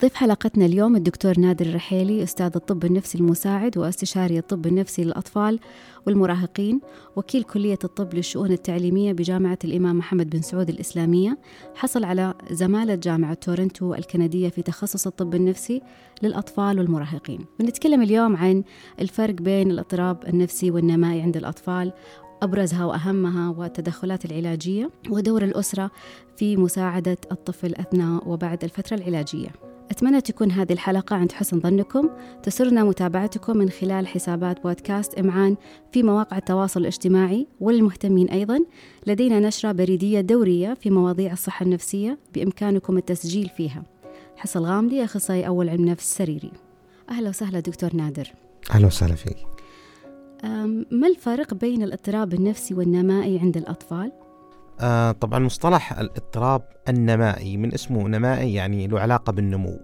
ضيف حلقتنا اليوم الدكتور نادر الرحيلي أستاذ الطب النفسي المساعد واستشاري الطب النفسي للأطفال والمراهقين وكيل كلية الطب للشؤون التعليمية بجامعة الإمام محمد بن سعود الإسلامية. حصل على زمالة جامعة تورنتو الكندية في تخصص الطب النفسي للأطفال والمراهقين. بنتكلم اليوم عن الفرق بين الاضطراب النفسي والنمائي عند الأطفال أبرزها وأهمها والتدخلات العلاجية ودور الأسرة في مساعدة الطفل أثناء وبعد الفترة العلاجية. أتمنى تكون هذه الحلقة عند حسن ظنكم. تسرنا متابعتكم من خلال حسابات بودكاست إمعان في مواقع التواصل الاجتماعي والمهتمين أيضا. لدينا نشرة بريدية دورية في مواضيع الصحة النفسية بإمكانكم التسجيل فيها. حسن الغامدي أخصائي أول علم نفس سريري. أهلا وسهلا دكتور نادر. أهلا وسهلا فيك. ما الفرق بين الاضطراب النفسي والنمائي عند الأطفال؟ آه طبعا مصطلح الاضطراب النمائي من اسمه نمائي يعني له علاقة بالنمو.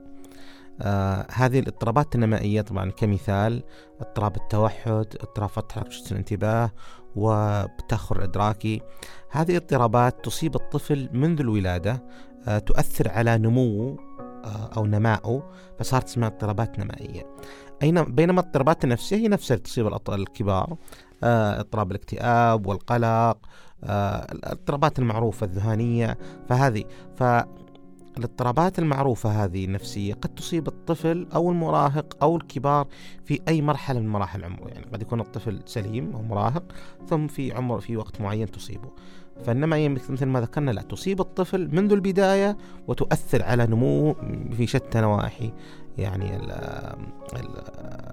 آه هذه الاضطرابات النمائية طبعا كمثال اضطراب التوحد اضطراب فتح الانتباه وتأخر إدراكي. هذه اضطرابات تصيب الطفل منذ الولادة آه تؤثر على نموه آه أو نمائه فصارت اسمها اضطرابات نمائية. أين بينما الاضطرابات النفسية هي نفسها تصيب الكبار. آه، اضطراب الاكتئاب والقلق آه، الاضطرابات المعروفة الذهانية فهذه. فالاضطرابات المعروفة هذه النفسية قد تصيب الطفل أو المراهق أو الكبار في أي مرحلة من مراحل عمره. يعني قد يكون الطفل سليم أو مراهق ثم في عمر في وقت معين تصيبه. فإنما مثل ما ذكرنا لا تصيب الطفل منذ البداية وتؤثر على نموه في شتى نواحي. يعني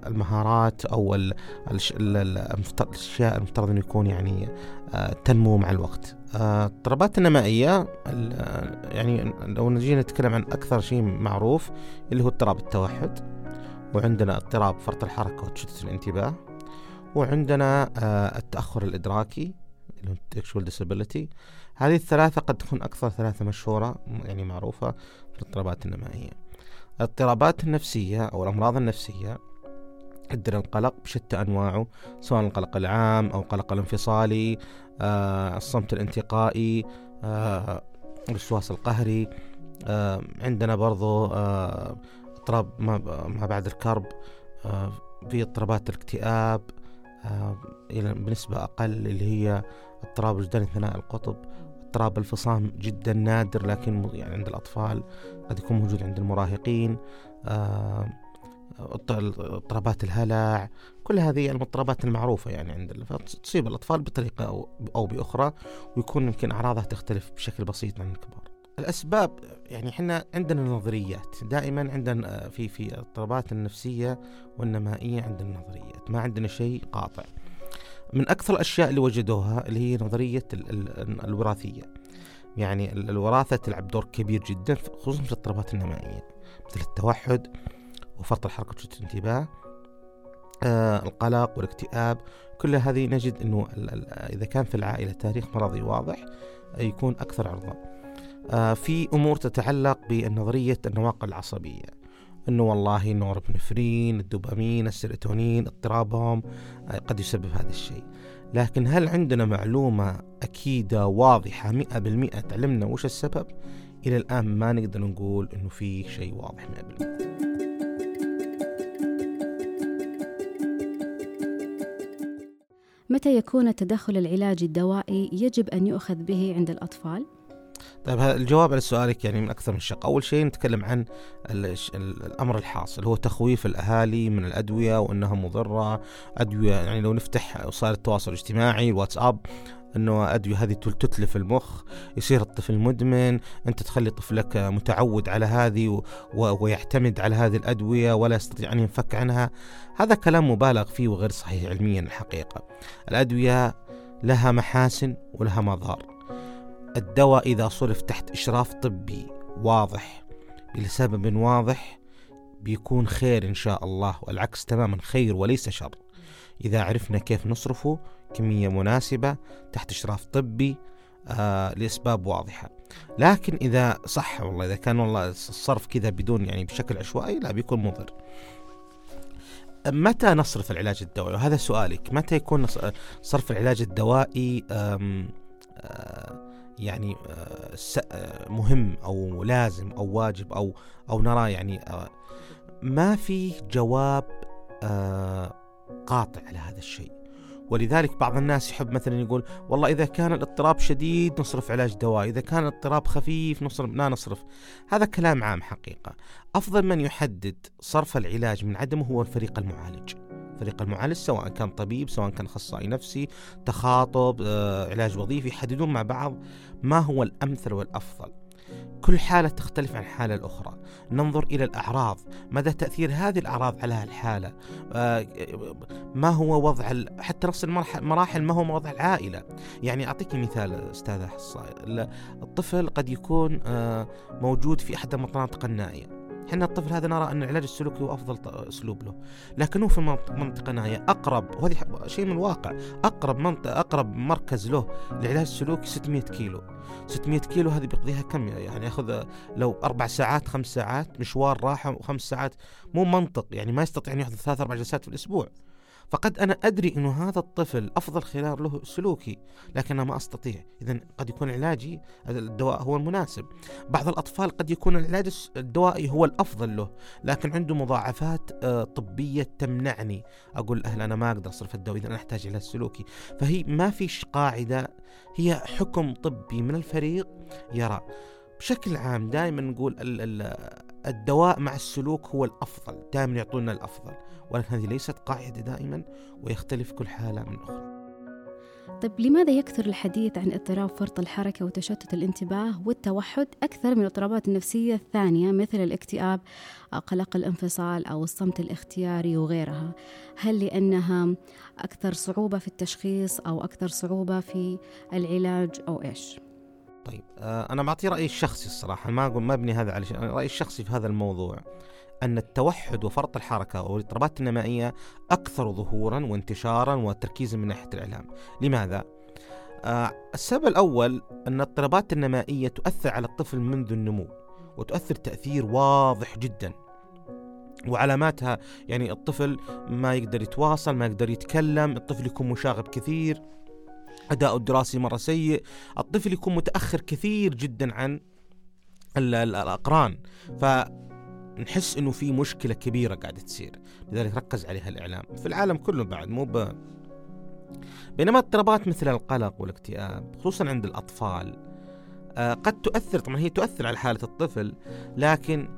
المهارات أو الأشياء المفترض إنه يكون يعني آه، تنمو مع الوقت. آه، الاضطرابات النمائية يعني لو نجي نتكلم عن أكثر شيء معروف اللي هو اضطراب التوحد وعندنا اضطراب فرط الحركة وتشتت الانتباه وعندنا آه، التأخر الإدراكي اللي هو هذه الثلاثة قد تكون أكثر ثلاثة مشهورة يعني معروفة في الاضطرابات النمائية. الاضطرابات النفسية أو الأمراض النفسية عندنا القلق بشتى أنواعه سواء القلق العام أو القلق الانفصالي آه الصمت الانتقائي آه الوسواس القهري آه عندنا برضو آه اضطراب ما بعد الكرب آه في اضطرابات الاكتئاب آه بنسبة أقل اللي هي اضطراب وجدان ثنائي القطب اضطراب الفصام جدا نادر لكن يعني عند الأطفال قد يكون موجود عند المراهقين آه، اضطرابات الهلع كل هذه المضطربات المعروفة يعني عند تصيب الأطفال بطريقة أو, بأخرى ويكون يمكن أعراضها تختلف بشكل بسيط عن الكبار. الأسباب يعني إحنا عندنا نظريات دائما عندنا في في الاضطرابات النفسية والنمائية عندنا نظريات ما عندنا شيء قاطع. من أكثر الأشياء اللي وجدوها اللي هي نظرية الوراثية. يعني الوراثة تلعب دور كبير جدا خصوصا في الاضطرابات النمائية مثل التوحد وفرط الحركة الانتباه آه القلق والاكتئاب كل هذه نجد أنه إذا كان في العائلة تاريخ مرضي واضح يكون أكثر عرضة. آه في أمور تتعلق بنظرية النواقل العصبية إنه والله النوربنفرين الدوبامين السيروتونين اضطرابهم آه، قد يسبب هذا الشيء. لكن هل عندنا معلومة أكيدة واضحة مئة بالمئة تعلمنا وش السبب؟ إلى الآن ما نقدر نقول إنه في شيء واضح مئة بالمئة. متى يكون التدخل العلاجي الدوائي يجب أن يؤخذ به عند الأطفال؟ طيب الجواب على سؤالك يعني من أكثر من شق، أول شيء نتكلم عن الأمر الحاصل هو تخويف الأهالي من الأدوية وأنها مضرة، أدوية يعني لو نفتح وسائل التواصل الاجتماعي الواتساب إنه أدوية هذه تتلف المخ يصير الطفل مدمن أنت تخلي طفلك متعود على هذه ويعتمد على هذه الأدوية ولا يستطيع أن ينفك عنها. هذا كلام مبالغ فيه وغير صحيح علميا الحقيقة. الأدوية لها محاسن ولها مضار. الدواء إذا صرف تحت إشراف طبي واضح لسبب واضح بيكون خير إن شاء الله والعكس تماما خير وليس شر. إذا عرفنا كيف نصرفه كمية مناسبة تحت إشراف طبي آه لأسباب واضحة. لكن إذا صح والله إذا كان والله الصرف كذا بدون يعني بشكل عشوائي لا بيكون مضر. متى نصرف العلاج الدوائي؟ وهذا سؤالك. متى يكون صرف العلاج الدوائي آم آه يعني آه مهم أو لازم أو واجب أو أو نرى يعني آه ما في جواب آه قاطع على هذا الشيء؟ ولذلك بعض الناس يحب مثلا يقول والله إذا كان الاضطراب شديد نصرف علاج دوائي إذا كان الاضطراب خفيف نصرف لا نصرف. هذا كلام عام حقيقة. أفضل من يحدد صرف العلاج من عدمه هو الفريق المعالج. فريق المعالج سواء كان طبيب سواء كان أخصائي نفسي تخاطب آه، علاج وظيفي يحددون مع بعض ما هو الأمثل والأفضل. كل حالة تختلف عن الحالة الأخرى. ننظر إلى الأعراض. مدى تأثير هذه الأعراض على الحالة؟ آه، ما هو وضع حتى نفس المراحل ما هو وضع العائلة؟ يعني أعطيك مثال أستاذة الطفل قد يكون آه، موجود في أحد المناطق النائية. إحنا الطفل هذا نرى أن العلاج السلوكي هو أفضل أسلوب له. لكن هو في منطقة نائيه أقرب وهذه شيء من الواقع. أقرب منطقه أقرب مركز له للعلاج السلوكي 600 كيلو. 600 كيلو هذه بيقضيها كم يعني ياخذ لو أربع ساعات خمس ساعات مشوار راحة وخمس ساعات. مو منطق يعني ما يستطيع أن يحضر ثلاث أربع جلسات في الأسبوع. فقد أنا أدري أنه هذا الطفل أفضل خيار له سلوكي لكن ما أستطيع. إذا قد يكون علاجي الدواء هو المناسب. بعض الأطفال قد يكون العلاج الدوائي هو الأفضل له لكن عنده مضاعفات آه، طبية تمنعني. أقول أهل أنا ما أقدر أصرف الدواء إذا أنا أحتاج علاج سلوكي. فهي ما فيش قاعدة هي حكم طبي من الفريق. يرى بشكل عام دائما نقول الدواء مع السلوك هو الأفضل دائما يعطونا الأفضل. ولكن هذه ليست قاعدة دائما ويختلف كل حالة من أخرى. طيب لماذا يكثر الحديث عن اضطراب فرط الحركة وتشتت الانتباه والتوحد أكثر من الاضطرابات النفسية الثانية مثل الاكتئاب أو قلق الانفصال أو الصمت الاختياري وغيرها؟ هل لأنها أكثر صعوبة في التشخيص أو أكثر صعوبة في العلاج أو إيش؟ طيب آه، أنا بعطي رأيي الشخصي الصراحة ما أقول ما أبني هذا على شيء رأيي الشخصي في هذا الموضوع أن التوحد وفرط الحركة والإضطرابات النمائية أكثر ظهورا وانتشارا وتركيزا من ناحية الإعلام لماذا؟ آه السبب الأول أن الاضطرابات النمائية تؤثر على الطفل منذ النمو وتؤثر تأثير واضح جدا وعلاماتها يعني الطفل ما يقدر يتواصل ما يقدر يتكلم الطفل يكون مشاغب كثير أداؤه الدراسي مرة سيء. الطفل يكون متأخر كثير جدا عن الأقران. ف نحس إنه في مشكلة كبيرة قاعدة تصير. لذلك ركز عليها الإعلام. في العالم كله بعد مو ب بينما اضطرابات مثل القلق والاكتئاب خصوصا عند الأطفال آه، قد تؤثر. طبعا هي تؤثر على حالة الطفل لكن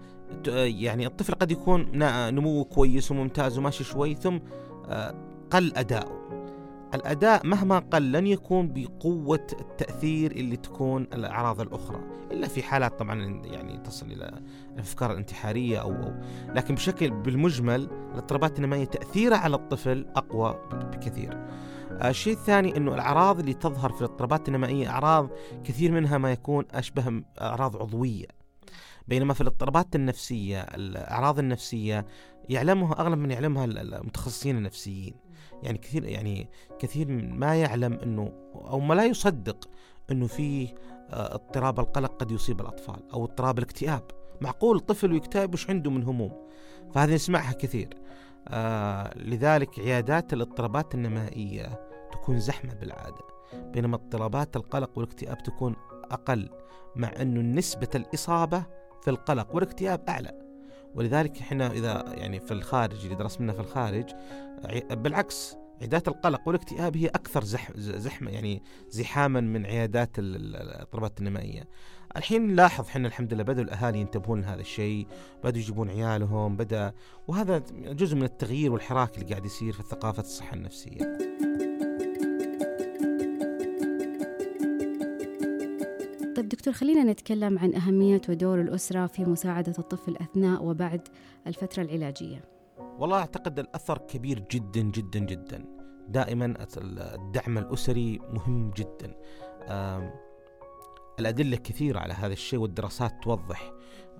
يعني الطفل قد يكون نموه كويس وممتاز وماشي شوي ثم آه، قل أداؤه. الأداء مهما قل لن يكون بقوة التأثير اللي تكون الأعراض الأخرى إلا في حالات طبعا يعني تصل إلى الأفكار الانتحارية أو, أو لكن بشكل بالمجمل الاضطرابات النمائية تأثيرها على الطفل أقوى بكثير. الشيء الثاني أنه الأعراض اللي تظهر في الاضطرابات النمائية أعراض كثير منها ما يكون أشبه أعراض عضوية. بينما في الاضطرابات النفسية الأعراض النفسية يعلمها أغلب من يعلمها المتخصصين النفسيين. يعني كثير يعني كثير ما يعلم إنه أو ما لا يصدق إنه في آه، اضطراب القلق قد يصيب الأطفال أو اضطراب الاكتئاب. معقول طفل يكتئب وش عنده من هموم؟ فهذه نسمعها كثير. آه لذلك عيادات الاضطرابات النمائية تكون زحمة بالعادة بينما اضطرابات القلق والاكتئاب تكون أقل مع إنه نسبة الإصابة في القلق والاكتئاب أعلى. ولذلك إحنا إذا يعني في الخارج اللي درسنا في الخارج بالعكس عيادات القلق والاكتئاب هي أكثر زح زحمة يعني زحاما من عيادات الاضطرابات النمائية. الحين نلاحظ إحنا الحمد لله بدأوا الأهالي ينتبهون لهذا الشيء، بدأوا يجيبون عيالهم، بدأ وهذا جزء من التغيير والحراك اللي قاعد يصير في ثقافه الصحه النفسية. دكتور خلينا نتكلم عن أهمية ودور الأسرة في مساعدة الطفل أثناء وبعد الفترة العلاجية. والله أعتقد الأثر كبير جدا جدا جدا. دائما الدعم الأسري مهم جدا. الأدلة كثيرة على هذا الشيء والدراسات توضح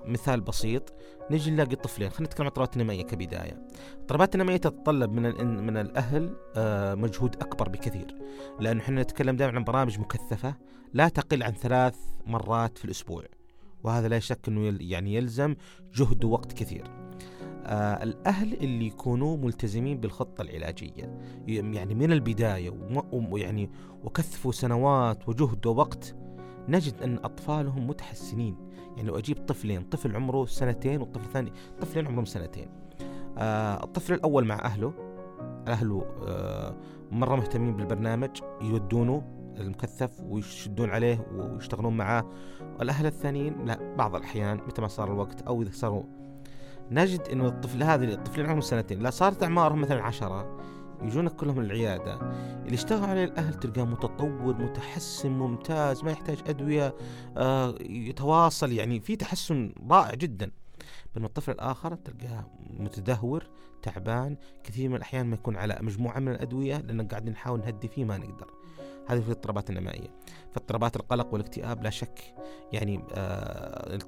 مثال بسيط نجي نلاقي طفلين خلينا نتكلم عن الاضطرابات النمائيه كبداية. الاضطرابات النمائيه تتطلب من من الأهل آه، مجهود أكبر بكثير لأنه إحنا نتكلم دائما عن برامج مكثفة لا تقل عن ثلاث مرات في الأسبوع وهذا لا شك إنه يعني يلزم جهد ووقت كثير. آه الأهل اللي يكونوا ملتزمين بالخطة العلاجية يعني من البداية وم- ويعني وكثفوا سنوات وجهد ووقت نجد أن أطفالهم متحسنين. يعني لو أجيب طفلين طفل عمره سنتين والطفل الثاني طفلين عمرهم سنتين. آه الطفل الأول مع أهله أهله آه مرة مهتمين بالبرنامج يودونه المكثف ويشدون عليه ويشتغلون معاه. والأهل الثانيين لا بعض الأحيان متى ما صار الوقت أو إذا صاروا. نجد إنه الطفل هذا الطفلين عمرهم سنتين لا صارت أعمارهم مثلا عشرة يجونك كلهم العيادة. اللي اشتغل عليه الأهل تلقاه متطور متحسن ممتاز ما يحتاج أدوية آه يتواصل يعني في تحسن رائع جدا. بينما الطفل الآخر تلقاه متدهور تعبان. كثير من الأحيان ما يكون على مجموعة من الأدوية لأن قاعدين نحاول نهدي فيه ما نقدر. هذه في الاضطرابات النمائية. فاضطرابات القلق والاكتئاب لا شك. يعني آه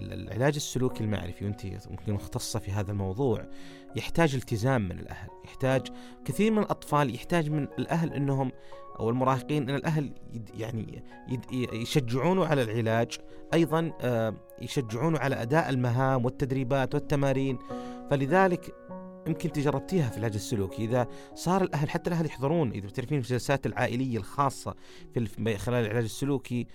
العلاج السلوكي المعرفي وأنت ممكن مختصة في هذا الموضوع يحتاج التزام من الأهل يحتاج كثير من الأطفال يحتاج من الأهل إنهم أو المراهقين إن الأهل يد يعني يشجعونه على العلاج أيضا آه، يشجعونه على أداء المهام والتدريبات والتمارين. فلذلك يمكن أنت جربتيها في العلاج السلوكي. إذا صار الأهل حتى الأهل يحضرون إذا بتعرفين في الجلسات العائلية الخاصة في خلال العلاج السلوكي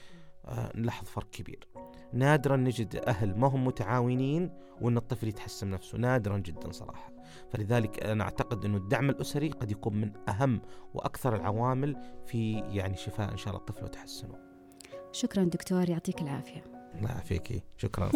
آه، نلاحظ فرق كبير. نادرا نجد أهل ما هم متعاونين وإن الطفل يتحسن نفسه نادرا جدا صراحة. فلذلك أنا أعتقد إنه الدعم الأسري قد يكون من أهم وأكثر العوامل في يعني شفاء إن شاء الله الطفل وتحسنه. شكرا دكتور يعطيك العافية. الله يعافيك. شكرا.